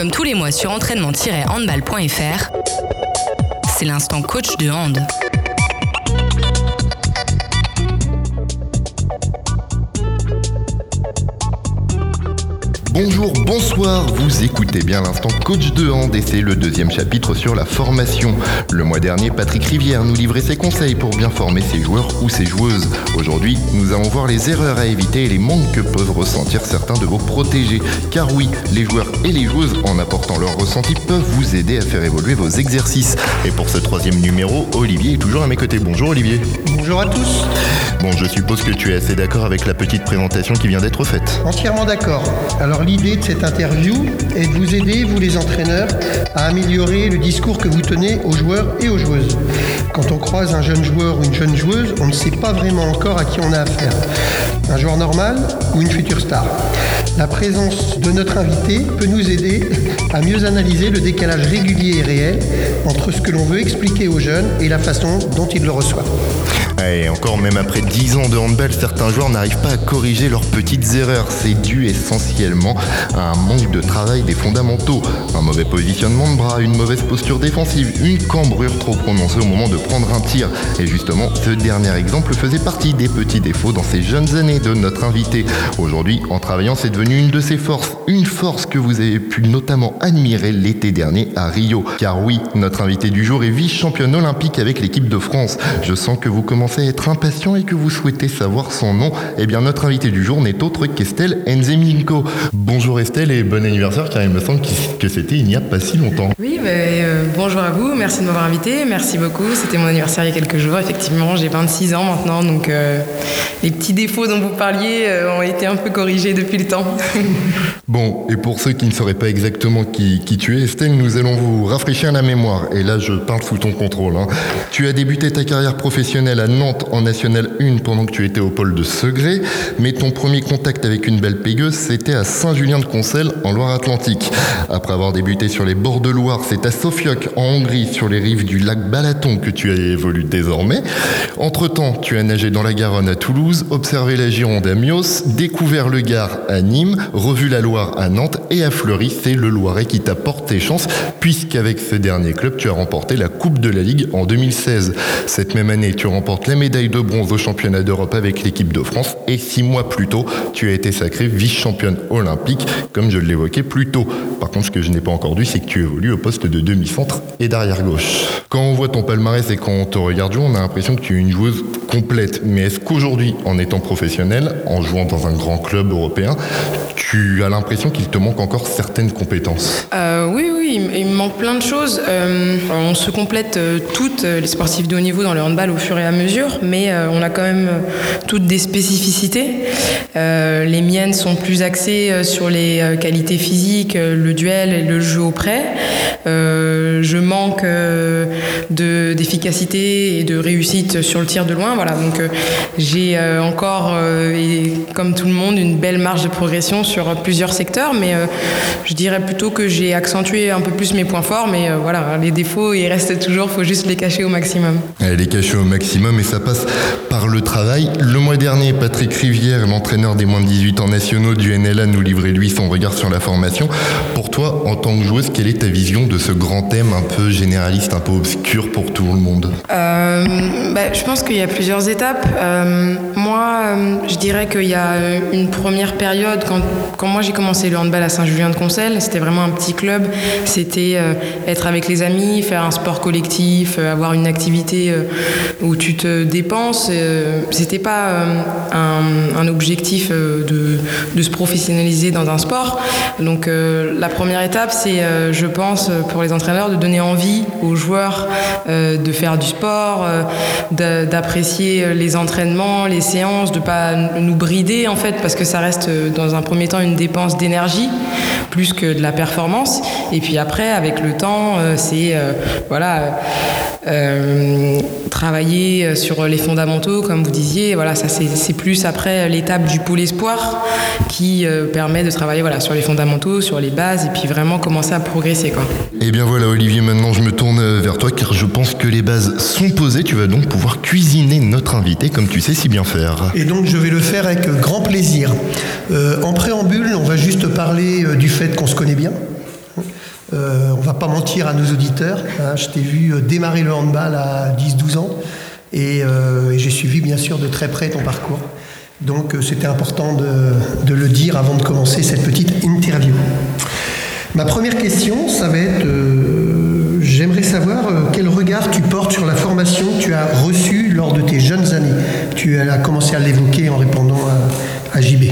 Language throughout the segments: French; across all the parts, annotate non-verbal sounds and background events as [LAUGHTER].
Comme tous les mois sur entraînement-handball.fr, c'est l'instant coach de hand. Bonjour, bonsoir, vous écoutez bien l'instant coach de hand et c'est le deuxième chapitre sur la formation. Le mois dernier, Patrick Rivière nous livrait ses conseils pour bien former ses joueurs ou ses joueuses. Aujourd'hui, nous allons voir les erreurs à éviter et les manques que peuvent ressentir certains de vos protégés. Car oui, les joueurs et les joueuses, en apportant leur ressenti, peuvent vous aider à faire évoluer vos exercices. Et pour ce troisième numéro, Olivier est toujours à mes côtés. Bonjour Olivier. Bonjour à tous. Bon, je suppose que tu es assez d'accord avec la petite présentation qui vient d'être faite. Entièrement d'accord. Alors l'idée de cette interview est de vous aider, vous les entraîneurs, à améliorer le discours que vous tenez aux joueurs et aux joueuses. Quand on croise un jeune joueur ou une jeune joueuse, on ne sait pas vraiment encore à qui on a affaire. Un joueur normal ou une future star. La présence de notre invité peut nous aider à mieux analyser le décalage régulier et réel entre ce que l'on veut expliquer aux jeunes et la façon dont ils le reçoivent. Et encore, même après 10 ans de handball, certains joueurs n'arrivent pas à corriger leurs petites erreurs. C'est dû essentiellement à un manque de travail des fondamentaux. Un mauvais positionnement de bras, une mauvaise posture défensive, une cambrure trop prononcée au moment de prendre un tir. Et justement, ce dernier exemple faisait partie des petits défauts dans ces jeunes années de notre invité. Aujourd'hui, en travaillant, c'est devenu une de ses forces. Une force que vous avez pu notamment admirer l'été dernier à Rio. Car oui, notre invité du jour est vice-championne olympique avec l'équipe de France. Je sens que vous commencez à être impatient et que vous souhaitez savoir son nom. Eh bien, notre invité du jour n'est autre qu'Estelle Enzeminko. Bonjour Estelle et bon anniversaire car il me semble que c'était il n'y a pas si longtemps. Oui, bah, euh, bonjour à vous, merci de m'avoir invité, merci beaucoup. C'était mon anniversaire il y a quelques jours, effectivement, j'ai 26 ans maintenant, donc euh, les petits défauts dont vous parliez euh, ont été un peu corrigés depuis le temps. [LAUGHS] bon, et pour ceux qui ne sauraient pas exactement qui, qui, tu es, Estelle, nous allons vous rafraîchir la mémoire. Et là, je parle sous ton contrôle. Hein. Tu as débuté ta carrière professionnelle à Nantes en National 1 pendant que tu étais au pôle de Segré, mais ton premier contact avec une belle pégueuse, c'était à Saint-Julien-de-Concelles en Loire-Atlantique. Après avoir débuté sur les bords de Loire, c'est à Sofioc en Hongrie, sur les rives du lac Balaton, que tu as évolué désormais. Entre-temps, tu as nagé dans la Garonne à Toulouse, observé la Gironde à Mios, découvert le Gard à Nîmes, revu la Loire à Nantes et à Fleury, c'est le Loiret qui t'apporte tes chances, puisqu'avec ce dernier club, tu as remporté la Coupe de la Ligue en 2016. Cette même année, tu remportes médaille de bronze au championnat d'Europe avec l'équipe de France et six mois plus tôt, tu as été sacrée vice-championne olympique, comme je l'évoquais plus tôt. Par contre, ce que je n'ai pas encore dit, c'est que tu évolues au poste de demi-centre et d'arrière-gauche. Quand on voit ton palmarès et quand on te regarde jouer, on a l'impression que tu es une joueuse complète. Mais est-ce qu'aujourd'hui, en étant professionnel, en jouant dans un grand club européen, tu as l'impression qu'il te manque encore certaines compétences? Euh, Oui, oui, il, me manque plein de choses. Euh, on se complète euh, toutes, les sportifs de haut niveau, dans le handball au fur et à mesure, mais on a quand même toutes des spécificités. Les miennes sont plus axées sur les qualités physiques, le duel et le jeu au prêt. je manque d'efficacité et de réussite sur le tir de loin. Voilà, donc j'ai encore, et comme tout le monde, une belle marge de progression sur plusieurs secteurs, mais je dirais plutôt que j'ai accentué un peu plus mes points forts, mais voilà, les défauts, ils restent toujours, il faut juste les cacher au maximum. Les cacher au maximum et ça passe par le travail. Le mois dernier, Patrick Rivière, l'entraîneur des moins de 18 ans nationaux du NLA, nous livrait lui son regard sur la formation. Pour toi, en tant que joueuse, quelle est ta vision de ce grand thème un peu généraliste, un peu obscur pour tout le monde? Euh, bah, Je pense qu'il y a plusieurs étapes. Euh, moi, euh, je dirais qu'il y a une première période, quand, moi j'ai commencé le handball à Saint-Julien-de-Concelles, c'était vraiment un petit club, c'était euh, être avec les amis, faire un sport collectif, euh, avoir une activité où tu te dépenses. C'était pas un, objectif de, se professionnaliser dans un sport. Donc la première étape, c'est, je pense, pour les entraîneurs, de donner envie aux joueurs de faire du sport, d'apprécier les entraînements, les séances, de pas nous brider en fait, parce que ça reste dans un premier temps une dépense d'énergie plus que de la performance. Et puis après, avec le temps, c'est voilà euh, travailler sur les fondamentaux, comme vous disiez. Voilà, ça c'est plus après l'étape du pôle espoir qui euh, permet de travailler voilà sur les fondamentaux, sur les bases, et puis vraiment commencer à progresser quoi. Et eh bien voilà Olivier, maintenant je me tourne vers toi car je pense que les bases sont posées. Tu vas donc pouvoir cuisiner notre invité comme tu sais si bien faire. Et donc je vais le faire avec grand plaisir. Euh, en préambule, on va juste parler du fait qu'on se connaît bien. Euh, on va pas mentir à nos auditeurs. hein, je t'ai vu euh, démarrer le handball à 10-12 ans et, euh, j'ai suivi bien sûr de très près ton parcours. Donc euh, c'était important de, le dire avant de commencer cette petite interview. Ma première question, ça va être, euh, j'aimerais savoir euh, quel regard tu portes sur la formation que tu as reçue lors de tes jeunes années. Tu as commencé à l'évoquer en répondant à, JB.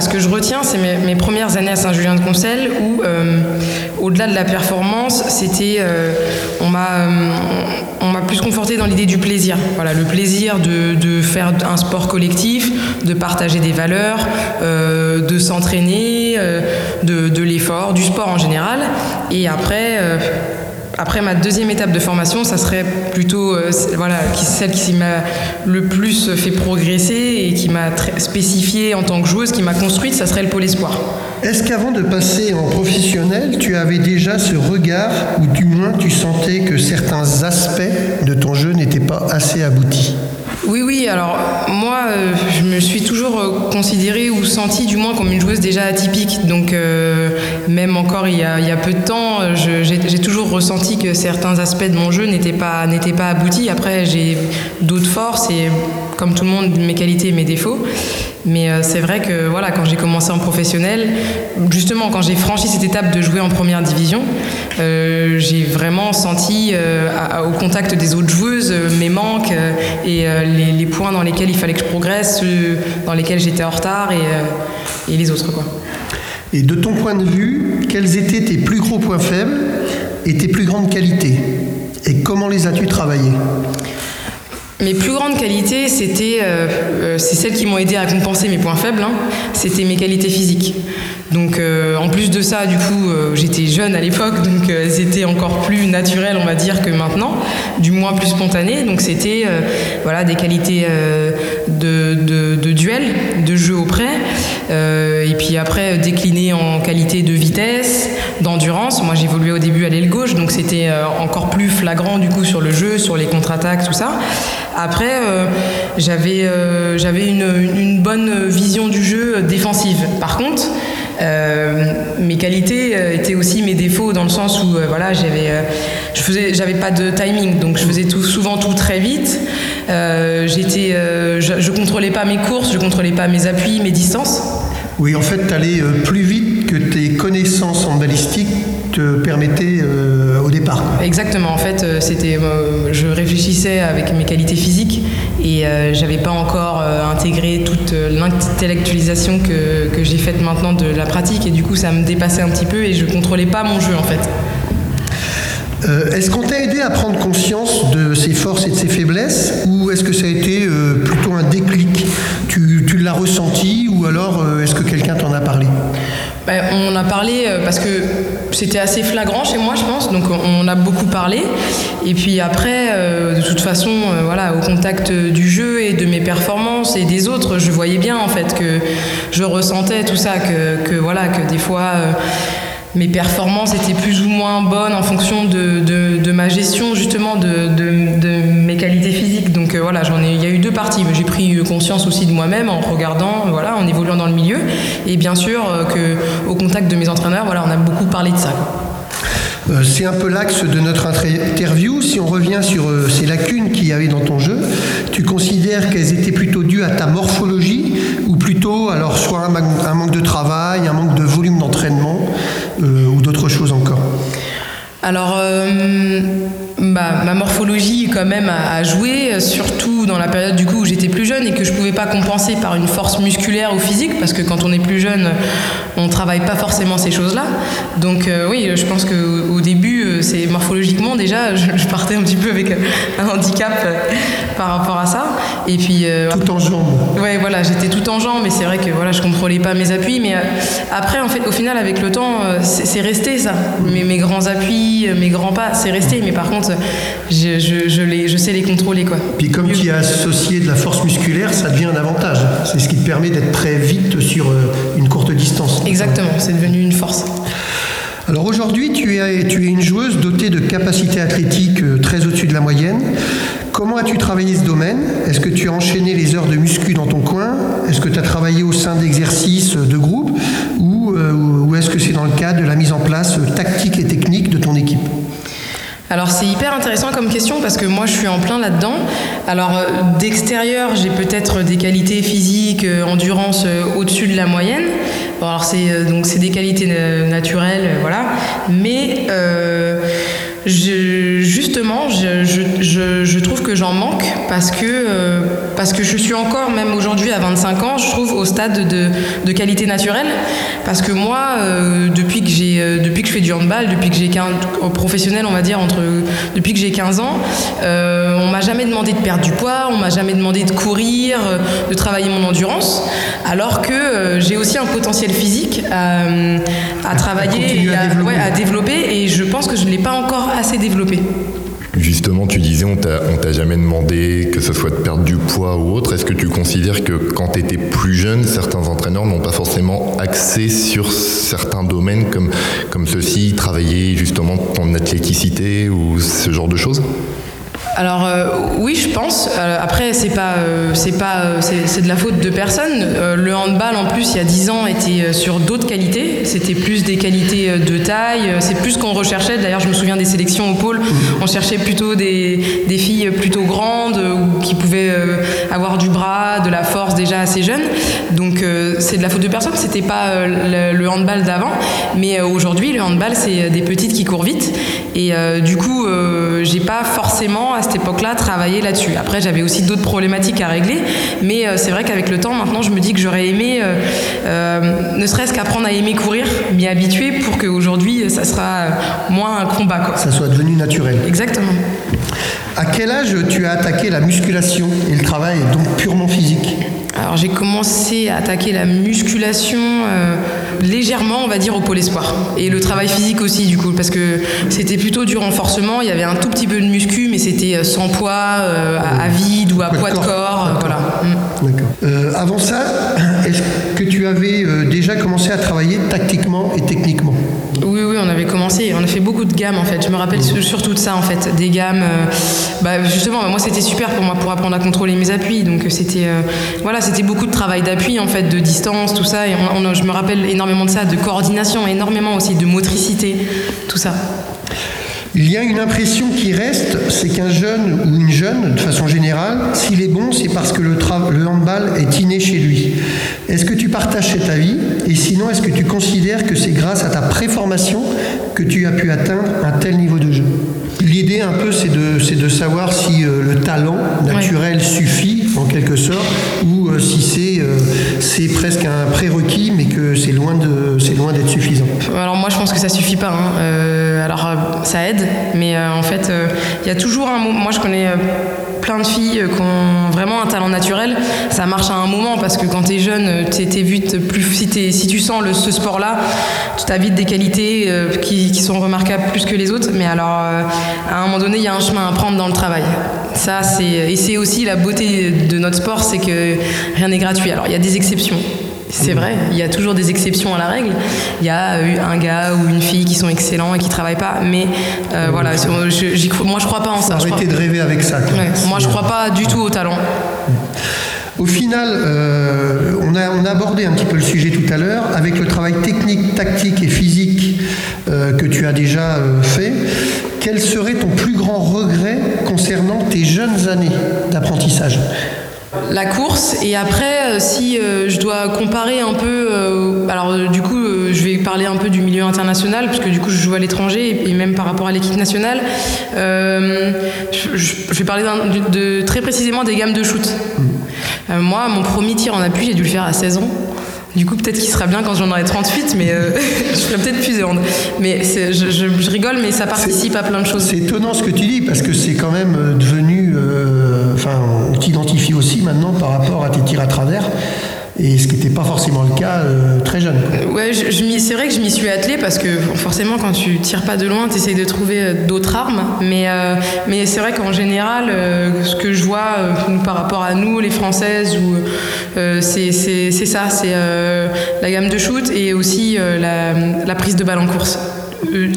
Ce que je retiens, c'est mes, premières années à Saint-Julien-de-Concel où, euh, au-delà de la performance, c'était, euh, on m'a, euh, on m'a plus conforté dans l'idée du plaisir. Voilà, le plaisir de, de faire un sport collectif, de partager des valeurs, de s'entraîner, de, de l'effort, du sport en général. Et après. Après ma deuxième étape de formation, ça serait plutôt euh, voilà, celle qui m'a le plus fait progresser et qui m'a spécifié en tant que joueuse, qui m'a construite, ça serait le pôle espoir. Est-ce qu'avant de passer en professionnel, tu avais déjà ce regard, ou du moins tu sentais que certains aspects de ton jeu n'étaient pas assez aboutis? Oui, oui, alors moi, euh, je me suis toujours euh, considérée ou sentie du moins comme une joueuse déjà atypique. Donc, euh, même encore il y, a, il y a peu de temps, j'ai toujours ressenti que certains aspects de mon jeu n'étaient pas, n'étaient pas aboutis. Après, j'ai d'autres forces et, comme tout le monde, mes qualités et mes défauts. Mais euh, c'est vrai que voilà, quand j'ai commencé en professionnel, justement quand j'ai franchi cette étape de jouer en première division, euh, j'ai vraiment senti euh, au contact des autres joueuses mes manques et les, points dans lesquels il fallait que je progresse, ceux dans lesquels j'étais en retard et, et les autres. Quoi. Et de ton point de vue, quels étaient tes plus gros points faibles et tes plus grandes qualités? Et comment les as-tu travaillés? Mes plus grandes qualités, c'était, euh, euh, c'est celles qui m'ont aidé à compenser mes points faibles. hein. C'était mes qualités physiques. Donc, euh, en plus de ça, du coup, euh, j'étais jeune à l'époque, donc euh, elles étaient encore plus naturelles, on va dire, que maintenant, du moins plus spontanées. Donc, c'était, euh, voilà, des qualités de, de, de duel, de jeu au euh, et puis après décliné en qualité de vitesse, d'endurance. Moi, j'évoluais au début à l'aile gauche, donc c'était encore plus flagrant du coup sur le jeu, sur les contre-attaques, tout ça. Après, euh, j'avais euh, une, bonne vision du jeu défensive. Par contre, euh, mes qualités euh, étaient aussi mes défauts dans le sens où euh, voilà j'avais euh, je pas de timing. Donc je faisais tout, souvent tout très vite. Euh, euh, je, je contrôlais pas mes courses je contrôlais pas mes appuis mes distances. Oui, en fait, tu allais plus vite que tes connaissances en balistique te permettaient euh, au départ. Exactement. En fait, euh, c'était, euh, je réfléchissais avec mes qualités physiques et j'avais pas encore intégré toute l'intellectualisation que, que j'ai faite maintenant de la pratique et du coup, ça me dépassait un petit peu et je contrôlais pas mon jeu en fait. Euh, est-ce qu'on t'a aidé à prendre conscience de ses forces et de ses faiblesses ou est-ce que ça a été euh, plutôt un déclic? Tu, tu l'as ressenti ou alors euh, est-ce que quelqu'un t'en a parlé? Ben, on a parlé euh, parce que c'était assez flagrant chez moi, je pense. Donc on a beaucoup parlé. Et puis après, euh, de toute façon, euh, voilà, au contact du jeu et de mes performances et des autres, je voyais bien en fait que je ressentais tout ça, que, voilà, que des fois. mes performances étaient plus ou moins bonnes en fonction de, ma gestion justement de- voilà, j'en ai, il y a eu deux parties. J'ai pris conscience aussi de moi-même en regardant, voilà, en évoluant dans le milieu, et bien sûr euh, que au contact de mes entraîneurs, voilà, on a beaucoup parlé de ça. Euh, C'est un peu l'axe de notre interview. Si on revient sur euh, ces lacunes qu'il y avait dans ton jeu, tu considères qu'elles étaient plutôt dues à ta morphologie ou plutôt alors soit un, man- un manque de travail, un manque de volume d'entraînement euh, ou d'autres choses encore? Alors, euh, bah, ma morphologie quand même a, a joué, euh, surtout dans la période du coup où j'étais plus jeune et que je pouvais pas compenser par une force musculaire ou physique, parce que quand on est plus jeune, on travaille pas forcément ces choses-là. Donc euh, oui, je pense que au début, euh, c'est morphologiquement déjà, [LAUGHS] je, je partais un petit peu avec un handicap euh, par rapport à ça. Et puis euh, Tout en jambes. Ouais, voilà, j'étais tout en jambes, mais c'est vrai que voilà, je contrôlais pas mes appuis. Mais euh, après, en fait, au final, avec le temps, euh, c'est resté ça. Mes, mes grands appuis, euh, mes grands pas, c'est resté. Mais par contre, je, je, je, les, je sais les contrôler, quoi. Puis comme tu as associé de la force musculaire, ça devient un avantage. C'est ce qui te permet d'être très vite sur euh, une courte distance. Exactement, c'est devenu une force. Alors aujourd'hui, tu es, tu es une joueuse dotée de capacités athlétiques euh, très au-dessus de la moyenne. Comment as-tu travaillé ce domaine? Est-ce que tu as enchaîné les heures de muscu dans ton coin? Est-ce que tu as travaillé au sein d'exercices de groupe? Ou, euh, ou ou est-ce que c'est dans le cadre de la mise en place tactique et technique de ton équipe? Alors c'est hyper intéressant comme question parce que moi je suis en plein là-dedans. Alors d'extérieur j'ai peut-être des qualités physiques, endurance au-dessus de la moyenne. alors c'est donc c'est des qualités naturelles, voilà. Mais justement, je, trouve que j'en manque parce que, euh, parce que je suis encore, même aujourd'hui à 25 ans, je trouve au stade de, de qualité naturelle. Parce que moi, euh, depuis, euh, depuis que je fais du handball, depuis que j'ai 15, professionnel, on va dire, entre, depuis que j'ai 15 ans, on m'a jamais demandé de perdre du poids, on m'a jamais demandé de courir, de travailler mon endurance, alors que j'ai aussi un potentiel physique à, à travailler à, à, développer. Ouais, à développer et je pense que je ne l'ai pas encore assez développé. Justement, tu disais, on t'a, jamais demandé que ce soit de perdre du poids ou autre. Est-ce que tu considères que quand tu étais plus jeune, certains entraîneurs n'ont pas forcément axé sur certains domaines comme, comme ceci, travailler justement ton athléticité ou ce genre de choses? Alors euh, oui, je pense. Euh, après, c'est pas, euh, c'est pas, c'est de la faute de personne. le handball, en plus, il y a 10 ans, était sur d'autres qualités. C'était plus des qualités de taille. C'est plus ce qu'on recherchait. D'ailleurs, je me souviens des sélections au pôle. On cherchait plutôt des, des filles plutôt grandes ou qui pouvaient avoir du bras, de la force déjà assez jeunes. Donc c'est de la faute de personne. C'était pas le, le, handball d'avant, mais aujourd'hui, le handball, c'est des petites qui courent vite. Et du coup, j'ai pas forcément à cette époque-là travailler là-dessus. Après, j'avais aussi d'autres problématiques à régler, mais euh, c'est vrai qu'avec le temps, maintenant, je me dis que j'aurais aimé, euh, euh, ne serait-ce qu'apprendre à aimer courir, m'y habituer pour qu'aujourd'hui, ça sera moins un combat. Quoi. Ça soit devenu naturel. Exactement. À quel âge tu as attaqué la musculation et le travail donc purement physique? Alors j'ai commencé à attaquer la musculation euh, légèrement, on va dire, au pôle espoir. Et le travail physique aussi, du coup, parce que c'était plutôt du renforcement. Il y avait un tout petit peu de muscu, mais c'était sans poids, euh, à, vide ou à poids de corps. corps voilà. D'accord. Euh, avant ça, est-ce que tu avais déjà commencé à travailler tactiquement et techniquement? Oui, oui, on avait commencé. On a fait beaucoup de gammes, en fait. Je me rappelle surtout de ça, en fait. Des gammes. bah, justement, moi, c'était super pour moi pour apprendre à contrôler mes appuis. Donc, c'était. voilà, c'était beaucoup de travail d'appui, en fait, de distance, tout ça. Et je me rappelle énormément de ça, de coordination, énormément aussi de motricité, tout ça. Il y a une impression qui reste, c'est qu'un jeune ou une jeune, de façon générale, s'il est bon, c'est parce que le, handball est inné chez lui. Est-ce que tu partages cet avis? Et sinon, est-ce que tu considères que c'est grâce à ta préformation que tu as pu atteindre un tel niveau de jeu? L'idée un peu, c'est de, de savoir si euh, le talent naturel ouais. suffit, en quelque sorte, ou euh, si c'est euh, c'est presque un prérequis, mais que c'est loin d'être suffisant. Alors moi, je pense que ça suffit pas. Hein. alors ça aide, mais en fait, il y a toujours un moment. Moi, je connais plein de filles qui ont vraiment un talent naturel. Ça marche à un moment parce que quand tu es jeune, tu es, vite plus. Si, si, tu sens le, ce sport-là, tu as vite des qualités euh, qui, qui, sont remarquables plus que les autres. Mais alors, euh, à un moment donné, il y a un chemin à prendre dans le travail. Ça, et c'est aussi la beauté de notre sport, c'est que rien n'est gratuit. Alors, il y a des exceptions. C'est vrai, il y a toujours des exceptions à la règle. Il y a un gars ou une fille qui sont excellents et qui travaillent pas, mais euh, voilà, je, j'y, moi je crois pas en ça. Arrêtez de rêver avec ça. Ouais, moi je crois pas du tout au talent. Au final, euh, on, a, on, a, abordé un petit peu le sujet tout à l'heure, avec le travail technique, tactique et physique euh, que tu as déjà fait. Quel serait ton plus grand regret concernant tes jeunes années d'apprentissage? La course. Et après euh, si euh, je dois comparer un peu euh, alors du coup je vais parler un peu du milieu international parce que du coup je joue à l'étranger et, même par rapport à l'équipe nationale. Je, je, vais parler de, très précisément des gammes de shoot. Moi mon premier tir en appui j'ai dû le faire à 16 ans du coup, peut-être qu'il sera bien quand j'en aurai 38, mais euh, [LAUGHS] je ferai peut-être plus hand. Mais je, je, je, rigole, mais ça participe à plein de choses. C'est étonnant ce que tu dis, parce que c'est quand même devenu. Euh, enfin, on t'identifie aussi maintenant par rapport à tes tirs à travers. Et ce qui n'était pas forcément le cas euh, très jeune. Ouais, je, je c'est vrai que je m'y suis attelée parce que forcément, quand tu tires pas de loin, tu essayes de trouver d'autres armes. Mais, euh, mais c'est vrai qu'en général, euh, ce que je vois par rapport à nous, les Françaises, c'est ça c'est la gamme de shoot et aussi la, la, prise de balle en course.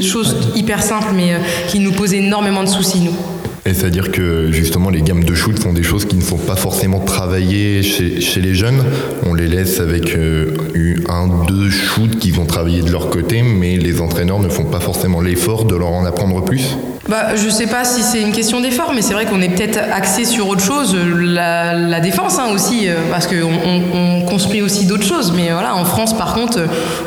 chose hyper simple, mais qui nous pose énormément de soucis, nous. Et c'est-à-dire que justement les gammes de shoot font des choses qui ne sont pas forcément travaillées chez, chez les jeunes. On les laisse avec euh, un, deux shoots qu'ils vont travailler de leur côté, mais les entraîneurs ne font pas forcément l'effort de leur en apprendre plus. Bah, je sais pas si c'est une question d'effort, mais c'est vrai qu'on est peut-être axé sur autre chose, la, défense hein, aussi, euh, parce qu'on on, construit aussi d'autres choses. Mais voilà, en France, par contre,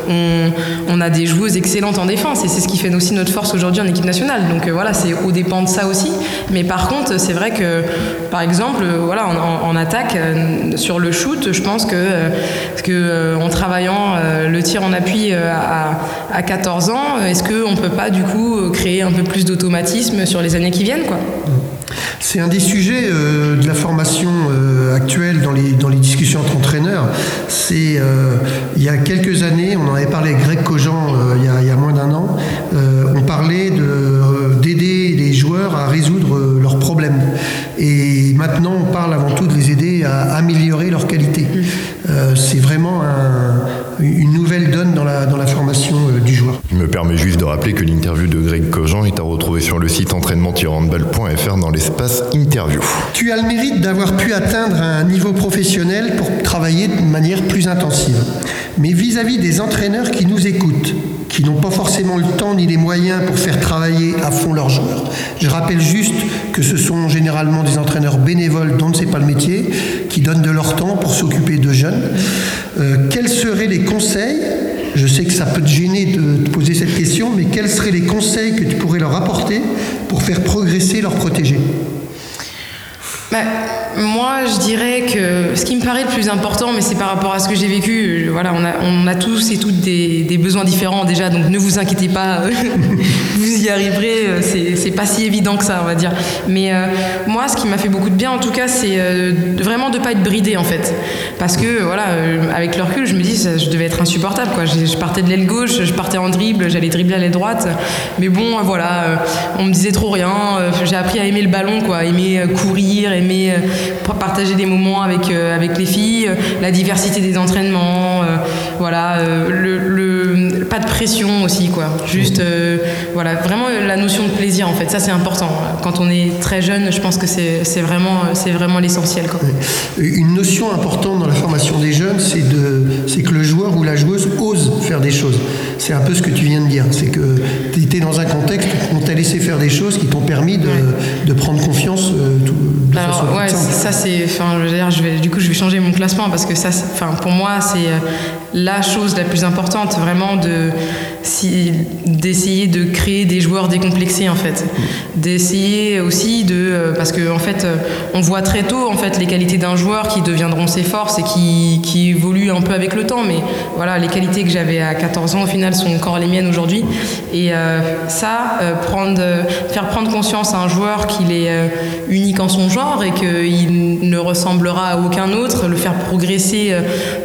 on, a des joueuses excellentes en défense, et c'est ce qui fait aussi notre force aujourd'hui en équipe nationale. Donc euh, voilà, c'est au dépend de ça aussi. Mais par contre, c'est vrai que, par exemple, voilà, en, attaque, euh, sur le shoot, je pense que, en travaillant le tir en appui à, à 14 ans, est-ce qu'on peut pas du coup créer un peu plus d'automatisme sur les années qui viennent. Quoi. C'est un des sujets euh, de la formation euh, actuelle dans les, dans les discussions entre entraîneurs. C'est euh, il y a quelques années, on en avait parlé avec Greg Cogent il y, a, il, y a, moins d'un an, on parlait d'aider les joueurs à résoudre leurs problèmes. Et maintenant, on parle avant tout de les aider à améliorer leur qualité. C'est vraiment un, une nouvelle donne dans la, dans la formation du joueur. Je me permets juste de rappeler que l'interview de Greg Cogent est à retrouver sur le site entraînement-handball.fr dans l'espace interview. Tu as le mérite d'avoir pu atteindre un niveau professionnel pour travailler de manière plus intensive. Mais vis-à-vis -vis des entraîneurs qui nous écoutent, qui n'ont pas forcément le temps ni les moyens pour faire travailler à fond leurs joueurs. Je rappelle juste que ce sont généralement des entraîneurs bénévoles dont ce n'est pas le métier, qui donnent de leur temps pour s'occuper de jeunes. Euh, quels seraient les conseils? Je sais que ça peut te gêner de te poser cette question, mais quels seraient les conseils que tu pourrais leur apporter pour faire progresser leurs protégés? Bah, moi, je dirais que ce qui me paraît le plus important, mais c'est par rapport à ce que j'ai vécu, euh, voilà, on a, tous et toutes des, besoins différents déjà, donc ne vous inquiétez pas, [LAUGHS] vous y arriverez, euh, c'est pas si évident que ça, on va dire. Mais euh, moi, ce qui m'a fait beaucoup de bien, en tout cas, c'est euh, vraiment de pas être bridé, en fait. Parce que, voilà, euh, avec le recul, je me dis, ça, je devais être insupportable, quoi. Je, partais de l'aile gauche, je partais en dribble, j'allais dribbler à l'aile droite, mais bon, voilà, on me disait trop rien, j'ai appris à aimer le ballon, quoi, aimer courir, aimer partager des moments avec, euh, les filles, euh, la diversité des entraînements, euh, voilà, le, pas de pression aussi, quoi. Juste, voilà, vraiment la notion de plaisir, en fait, ça c'est important. Quand on est très jeune, je pense que c'est vraiment, c'est vraiment l'essentiel. Une notion importante dans la formation des jeunes, c'est que le joueur ou la joueuse ose faire des choses. C'est un peu ce que tu viens de dire. C'est que tu étais dans un contexte où on t'a laissé faire des choses qui t'ont permis de, ouais. de, prendre confiance euh, tout, de Alors, façon ouais, ça c'est, enfin, je veux dire, je vais, du coup, je vais changer mon classement parce que ça, enfin, pour moi, c'est la chose la plus importante, vraiment de de si, d'essayer de créer des joueurs décomplexés en fait, d'essayer aussi de, parce que en fait, on voit très tôt en fait les qualités d'un joueur qui deviendront ses forces et qui, qui évoluent un peu avec le temps, mais voilà, les qualités que j'avais à 14 ans au final sont encore les miennes aujourd'hui, et euh, ça, euh, prendre, faire prendre conscience à un joueur qu'il est euh, unique en son genre et qu'il ne ressemblera à aucun autre, le faire progresser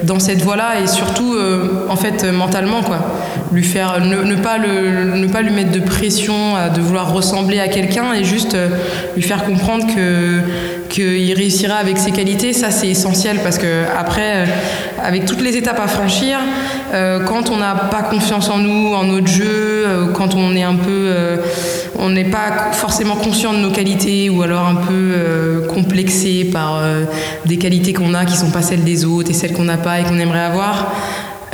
dans cette voie-là et surtout euh, en fait mentalement quoi. Lui faire ne, ne, pas le ne pas lui mettre de pression à de vouloir ressembler à quelqu'un et juste euh, lui faire comprendre que qu'il réussira avec ses qualités ça c'est essentiel parce que après euh, avec toutes les étapes à franchir euh, quand on n'a pas confiance en nous en notre jeu euh, quand on est un peu on n'est pas forcément conscient de nos qualités ou alors un peu complexé par des qualités qu'on a qui sont pas celles des autres et celles qu'on n'a pas et qu'on aimerait avoir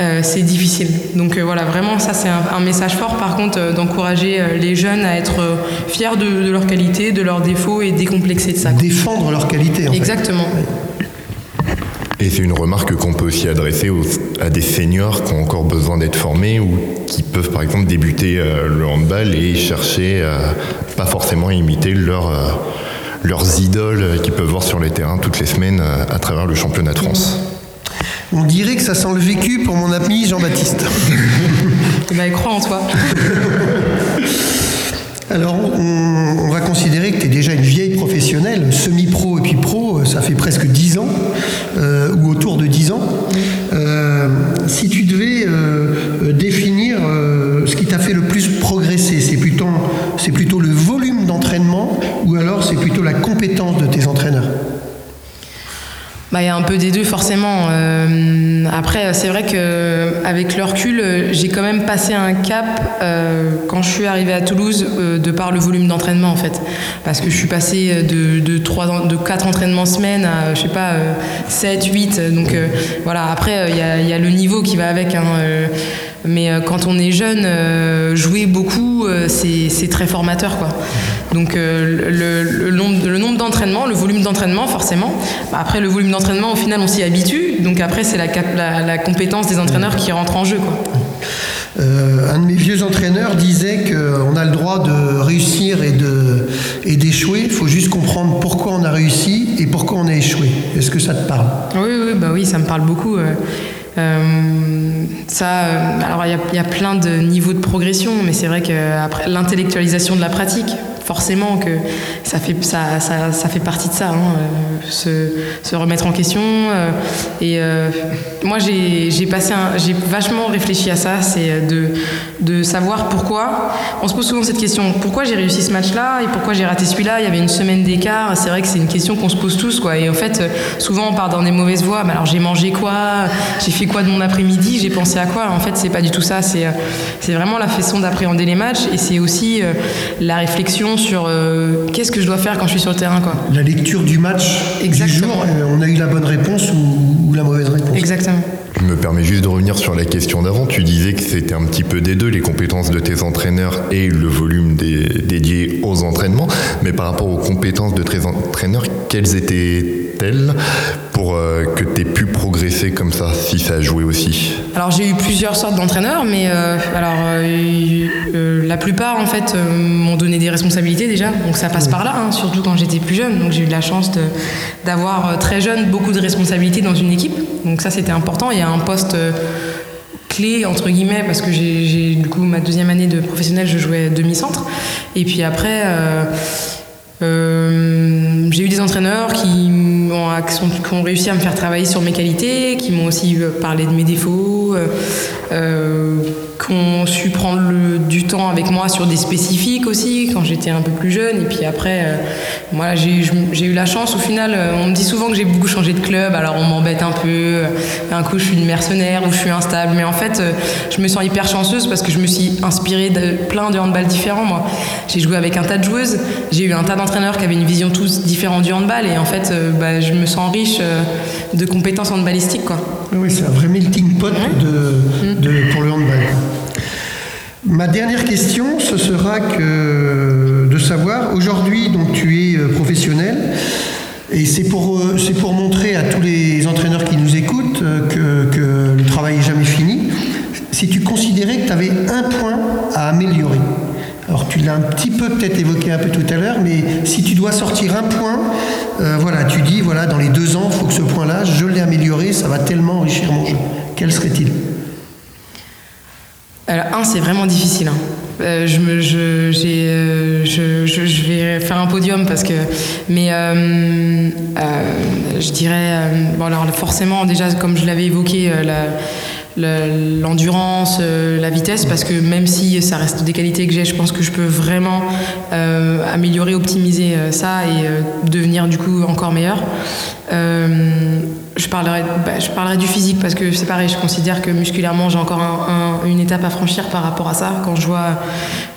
euh, c'est difficile. Donc euh, voilà, vraiment, ça c'est un, un, message fort par contre euh, d'encourager les jeunes à être fiers de, de leurs qualités, de leurs défauts et décomplexés de ça. Défendre leurs qualités. En Exactement. Fait. Et c'est une remarque qu'on peut aussi adresser aux, à des seniors qui ont encore besoin d'être formés ou qui peuvent par exemple débuter le handball et chercher à pas forcément imiter leur, leurs idoles qu'ils peuvent voir sur les terrains toutes les semaines à travers le championnat de France. Mmh. On dirait que ça sent le vécu pour mon ami Jean-Baptiste. bah, [LAUGHS] crois en toi. [LAUGHS] Alors, on, on, va considérer que tu es déjà une vieille professionnelle, semi-pro et puis pro, ça fait presque 10 ans, euh, ou autour de 10 ans. Euh, si tu devais euh, définir ce qui t'a fait le plus progresser, c'est plutôt, c'est plutôt le volume d'entraînement ou alors c'est plutôt la compétence de tes entraîneurs? Bah, il y a un peu des deux forcément. Euh, après, c'est vrai que avec le recul, j'ai quand même passé un cap quand je suis arrivée à Toulouse de par le volume d'entraînement en fait, parce que je suis passée de de, 3, de 4 entraînements semaine à je sais pas 7, 8. Donc voilà. Après il y a, y, a, le niveau qui va avec. Hein, mais euh, quand on est jeune, euh, jouer beaucoup, euh, c'est très formateur. Quoi. Donc le, nombre, le nombre d'entraînements, le volume d'entraînement, forcément. Après, le volume d'entraînement, au final, on s'y habitue. Donc après, c'est la, la, compétence des entraîneurs qui rentre en jeu. Quoi. un de mes vieux entraîneurs disait qu'on a le droit de réussir et d'échouer. Et Il faut juste comprendre pourquoi on a réussi et pourquoi on a échoué. Est-ce que ça te parle? Oui, oui, bah oui, ça me parle beaucoup. Euh, ça, euh, alors il y, a plein de niveaux de progression, mais c'est vrai que l'intellectualisation de la pratique, forcément que ça fait, ça, ça, ça fait partie de ça, hein, euh, se, se, remettre en question. Euh, et euh, moi, j'ai vachement réfléchi à ça, c'est de, de savoir pourquoi. On se pose souvent cette question pourquoi j'ai réussi ce match-là et pourquoi j'ai raté celui-là? Il y avait une semaine d'écart. C'est vrai que c'est une question qu'on se pose tous, quoi. Et en fait, souvent on part dans des mauvaises voies. Mais alors, j'ai mangé quoi? J'ai fait quoi de mon après-midi? J'ai pensé à quoi? En fait, c'est pas du tout ça. C'est vraiment la façon d'appréhender les matchs et c'est aussi la réflexion sur euh, qu'est-ce que je dois faire quand je suis sur le terrain. Quoi. La lecture du match Exactement. du jour, euh, on a eu la bonne réponse ou, la mauvaise réponse. Exactement. Je me permets juste de revenir sur la question d'avant. Tu disais que c'était un petit peu des deux, les compétences de tes entraîneurs et le volume dédié aux entraînements. Mais par rapport aux compétences de tes entraîneurs, quelles pour euh, que tu aies pu progresser comme ça, si ça a joué aussi Alors j'ai eu plusieurs sortes d'entraîneurs, mais euh, alors euh, la plupart en fait m'ont donné des responsabilités déjà, donc ça passe par là, hein, surtout quand j'étais plus jeune. Donc j'ai eu la chance d'avoir très jeune beaucoup de responsabilités dans une équipe, donc ça c'était important. Il y a un poste clé entre guillemets parce que j'ai du coup ma deuxième année de professionnel je jouais demi-centre et puis après euh, j'ai eu des entraîneurs qui ont, réussi à me faire travailler sur mes qualités, qui m'ont aussi euh, parlé de mes défauts, euh, qui ont su prendre le, du temps avec moi sur des spécifiques aussi, quand j'étais un peu plus jeune. Et puis après, moi, j'ai eu la chance, au final, on me dit souvent que j'ai beaucoup changé de club, alors on m'embête un peu. Un coup, je suis une mercenaire ou je suis instable. Mais en fait, je me sens hyper chanceuse parce que je me suis inspirée de plein de handball différents, moi. J'ai joué avec un tas de joueuses, j'ai eu un tas d'entraîneurs qui avaient une vision tous différente du handball et en fait euh, bah, je me sens riche euh, de compétences handballistiques quoi. Oui c'est un vrai melting pot de, pour le handball. Ma dernière question, ce sera que de savoir, aujourd'hui donc tu es euh, professionnel, et c'est pour, c'est pour montrer à tous les entraîneurs qui nous écoutent que, que le travail n'est jamais fini. Si tu considérais que tu avais un point à améliorer, alors tu l'as un petit peu peut-être évoqué un peu tout à l'heure, mais si tu dois sortir un point, euh, voilà, tu dis voilà, dans les deux ans, il faut que ce point-là, je l'ai amélioré, ça va tellement enrichir mon jeu. Quel serait-il? Alors un, c'est vraiment difficile. Hein. Euh, je, me, euh, je, je, je, vais faire un podium parce que, mais je dirais, bon alors forcément déjà comme je l'avais évoqué, la l'endurance, euh, la vitesse, parce que même si ça reste des qualités que j'ai, je pense que je peux vraiment euh, améliorer, optimiser euh, ça et devenir du coup encore meilleur. je, parlerai, bah, je parlerai du physique parce que c'est pareil, je considère que musculairement j'ai encore une étape à franchir par rapport à ça. Quand je vois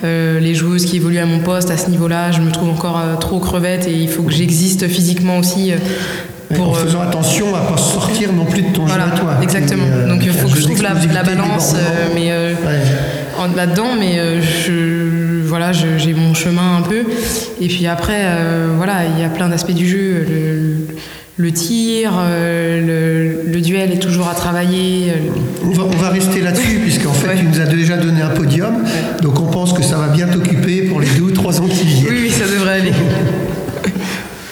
les joueuses qui évoluent à mon poste à ce niveau-là, je me trouve encore trop crevette et il faut que j'existe physiquement aussi en faisant attention à ne pas sortir non plus de ton voilà, jeu à toi. Exactement. Euh, Donc il faut que je trouve la, balance euh, mais, euh, là-dedans, mais je, voilà, j'ai mon chemin un peu. Et puis après, voilà, il y a plein d'aspects du jeu. Le, tir, le, duel est toujours à travailler. On va, on va rester là-dessus, [LAUGHS] puisqu'en fait, tu nous as déjà donné un podium. Donc on pense que ça va bien t'occuper pour les deux ou trois ans qui viennent. Oui, oui, ça devrait aller. [LAUGHS]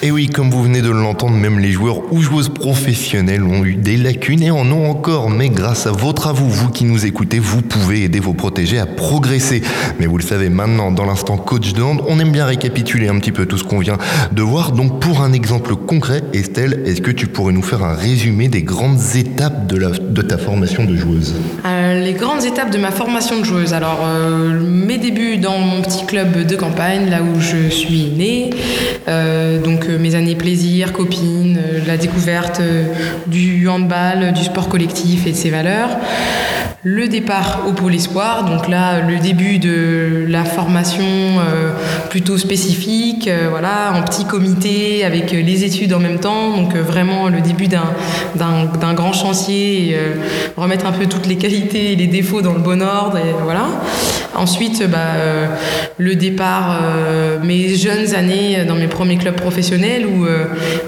Et oui, comme vous venez de l'entendre, même les joueurs ou joueuses professionnelles ont eu des lacunes et en ont encore. Mais grâce à votre avou, vous qui nous écoutez, vous pouvez aider vos protégés à progresser. Mais vous le savez maintenant, dans l'instant coach de hand, on aime bien récapituler un petit peu tout ce qu'on vient de voir. Donc pour un exemple concret, Estelle, est-ce que tu pourrais nous faire un résumé des grandes étapes de, ta formation de joueuse? Euh, Les grandes étapes de ma formation de joueuse. Alors euh, mes débuts dans mon petit club de campagne, là où je suis née. Euh, donc mes années plaisir, copine, euh, la découverte euh, du handball, du sport collectif et de ses valeurs. le départ au pôle espoir, donc là le début de la formation euh, plutôt spécifique, euh, voilà, en petit comité avec les études en même temps, donc euh, vraiment le début d'un grand chantier, et, remettre un peu toutes les qualités et les défauts dans le bon ordre, voilà. Ensuite, bah, le départ, mes jeunes années dans mes premiers clubs professionnels où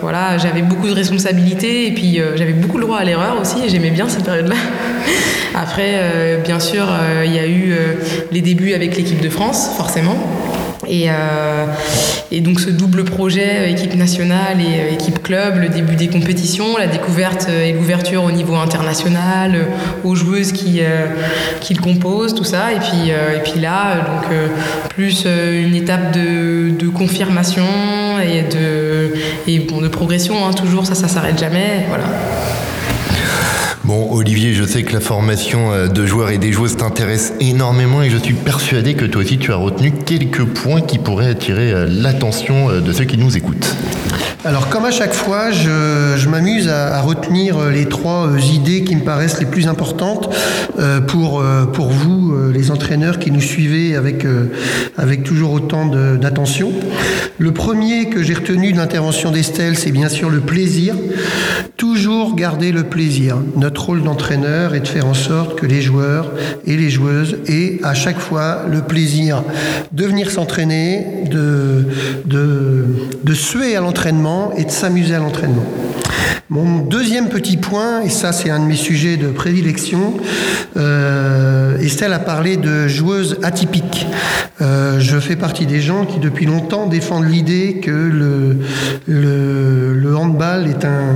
voilà, j'avais beaucoup de responsabilités et puis j'avais beaucoup le droit à l'erreur aussi et j'aimais bien cette période-là. [LAUGHS] Après, euh, bien sûr, euh, il y a eu euh, les débuts avec l'équipe de France, forcément. Et, donc ce double projet, équipe nationale et équipe club, le début des compétitions, la découverte et l'ouverture au niveau international, aux joueuses qui, qui le composent, tout ça. Et puis, et puis là, donc, plus une étape de, confirmation et de, et bon, de progression, hein, toujours, ça, ça s'arrête jamais. Voilà. Bon, Olivier, je sais que la formation euh, de joueurs et des joueuses t'intéresse énormément et je suis persuadé que toi aussi tu as retenu quelques points qui pourraient attirer euh, l'attention euh, de ceux qui nous écoutent. Alors, comme à chaque fois, je, m'amuse à, retenir les trois idées qui me paraissent les plus importantes pour, vous, les entraîneurs qui nous suivez avec, toujours autant d'attention. Le premier que j'ai retenu de l'intervention d'Estelle, c'est bien sûr le plaisir. Toujours garder le plaisir. Rôle d'entraîneur est de faire en sorte que les joueurs et les joueuses aient à chaque fois le plaisir de venir s'entraîner, de, de, de suer à l'entraînement et de s'amuser à l'entraînement. Mon deuxième petit point, et ça c'est un de mes sujets de prédilection, euh, Estelle a parlé de joueuses atypiques. Euh, je fais partie des gens qui depuis longtemps défendent l'idée que le, le handball est un,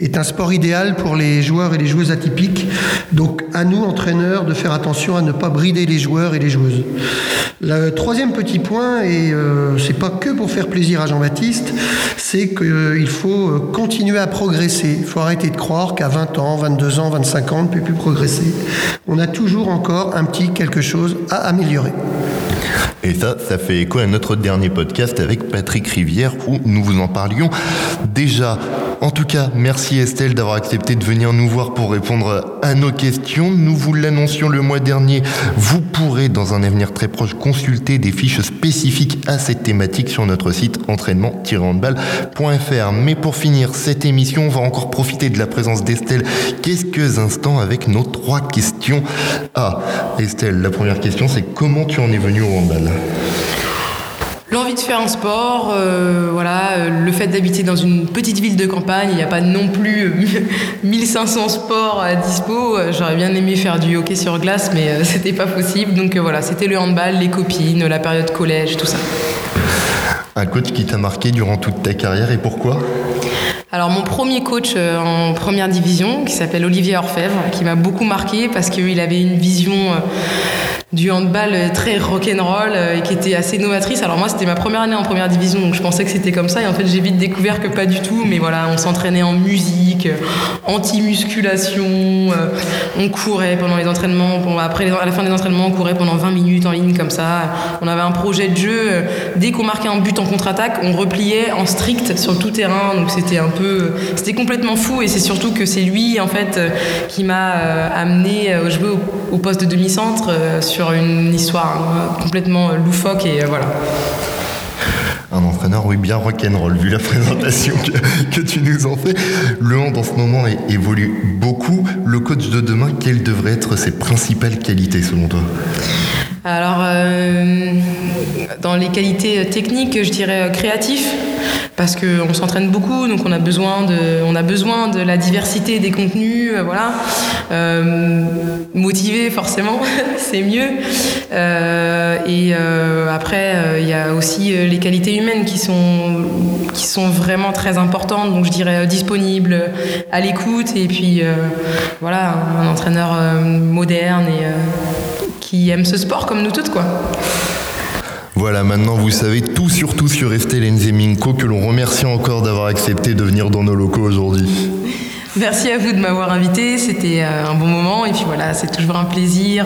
est un sport idéal pour les joueurs et les joueuses atypiques. Donc à nous, entraîneurs, de faire attention à ne pas brider les joueurs et les joueuses. Le troisième petit point, et euh, c'est pas que pour faire plaisir à Jean-Baptiste, c'est qu'il faut continuer à progresser. Il faut arrêter de croire qu'à 20 ans, 22 ans, 25 ans, on ne peut plus progresser. On a toujours encore un petit quelque chose à améliorer. Et ça, ça fait écho à notre dernier podcast avec Patrick Rivière où nous vous en parlions déjà. En tout cas, merci Estelle d'avoir accepté de venir nous voir pour répondre à nos questions. Nous vous l'annoncions le mois dernier. Vous pourrez, dans un avenir très proche, consulter des fiches spécifiques à cette thématique sur notre site entraînement-handball.fr. Mais pour finir cette émission, on va encore profiter de la présence d'Estelle quelques instants avec nos trois questions. Ah, Estelle, la première question, c'est comment tu en es venue au handball? L'envie de faire un sport, euh, voilà, euh, le fait d'habiter dans une petite ville de campagne, il n'y a pas non plus [LAUGHS] 1500 sports à dispo. J'aurais bien aimé faire du hockey sur glace, mais euh, [LAUGHS] c'était pas possible. Donc voilà, c'était le handball, les copines, la période collège, tout ça. Un coach qui t'a marqué durant toute ta carrière et pourquoi? Alors mon premier coach en première division, qui s'appelle Olivier Orfèvre, qui m'a beaucoup marqué parce qu'il avait une vision du handball très rock'n'roll euh, et qui était assez novatrice. Alors moi, c'était ma première année en première division, donc je pensais que c'était comme ça. Et en fait, j'ai vite découvert que pas du tout. Mais voilà, on s'entraînait en musique, euh, anti-musculation, euh, on courait pendant les entraînements. Après, à la fin des entraînements, on courait pendant 20 minutes en ligne comme ça. On avait un projet de jeu. Dès qu'on marquait un but en contre-attaque, on repliait en strict sur tout terrain. Donc c'était un peu, c'était complètement fou. Et c'est surtout que c'est lui, en fait, qui m'a amené à jouer au, poste de demi-centre sur une histoire hein, complètement loufoque et euh, voilà un entraîneur, oui, bien rock'n'roll, vu la présentation que, tu nous en fais. Le hand, en ce moment, évolue beaucoup. Le coach de demain, quelles devraient être ses principales qualités, selon toi? Alors, euh, dans les qualités techniques, je dirais créatif parce qu'on s'entraîne beaucoup, donc on a besoin de, on a besoin de la diversité des contenus, euh, voilà. Euh, motivé forcément, [LAUGHS] c'est mieux. Euh, et après, il y a aussi les qualités humaines qui sont, qui sont vraiment très importantes. Donc je dirais disponible, à l'écoute, et puis voilà, un entraîneur moderne et qui aime ce sport comme nous toutes. Voilà, maintenant vous savez tout sur tout sur Estelle Nzeminko, que l'on remercie encore d'avoir accepté de venir dans nos locaux aujourd'hui. Merci à vous de m'avoir invité, c'était un bon moment et puis voilà, c'est toujours un plaisir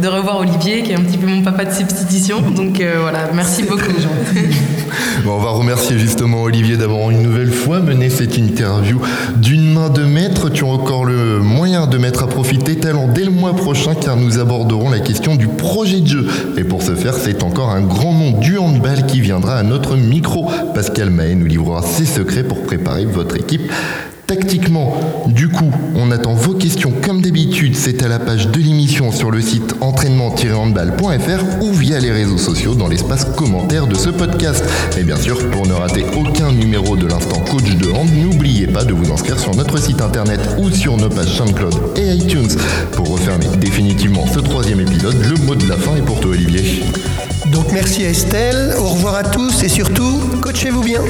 de revoir Olivier qui est un petit peu mon papa de substitution. Donc voilà, merci beaucoup. [LAUGHS] Bon, on va remercier justement Olivier d'avoir une nouvelle fois mené cette interview d'une main de maître. Tu as encore le moyen de mettre à profit tes talents dès le mois prochain car nous aborderons la question du projet de jeu. Et pour ce faire, c'est encore un grand nom du handball qui viendra à notre micro. Pascal Mahé nous livrera ses secrets pour préparer votre équipe Tactiquement, du coup, on attend vos questions comme d'habitude, c'est à la page de l'émission sur le site entraînement-handball.fr ou via les réseaux sociaux dans l'espace commentaire de ce podcast. Et bien sûr, pour ne rater aucun numéro de l'instant coach de hand, n'oubliez pas de vous inscrire sur notre site internet ou sur nos pages SoundCloud et iTunes. Pour refermer définitivement ce troisième épisode, le mot de la fin est pour toi Olivier. Donc merci à Estelle, au revoir à tous et surtout, coachez-vous bien.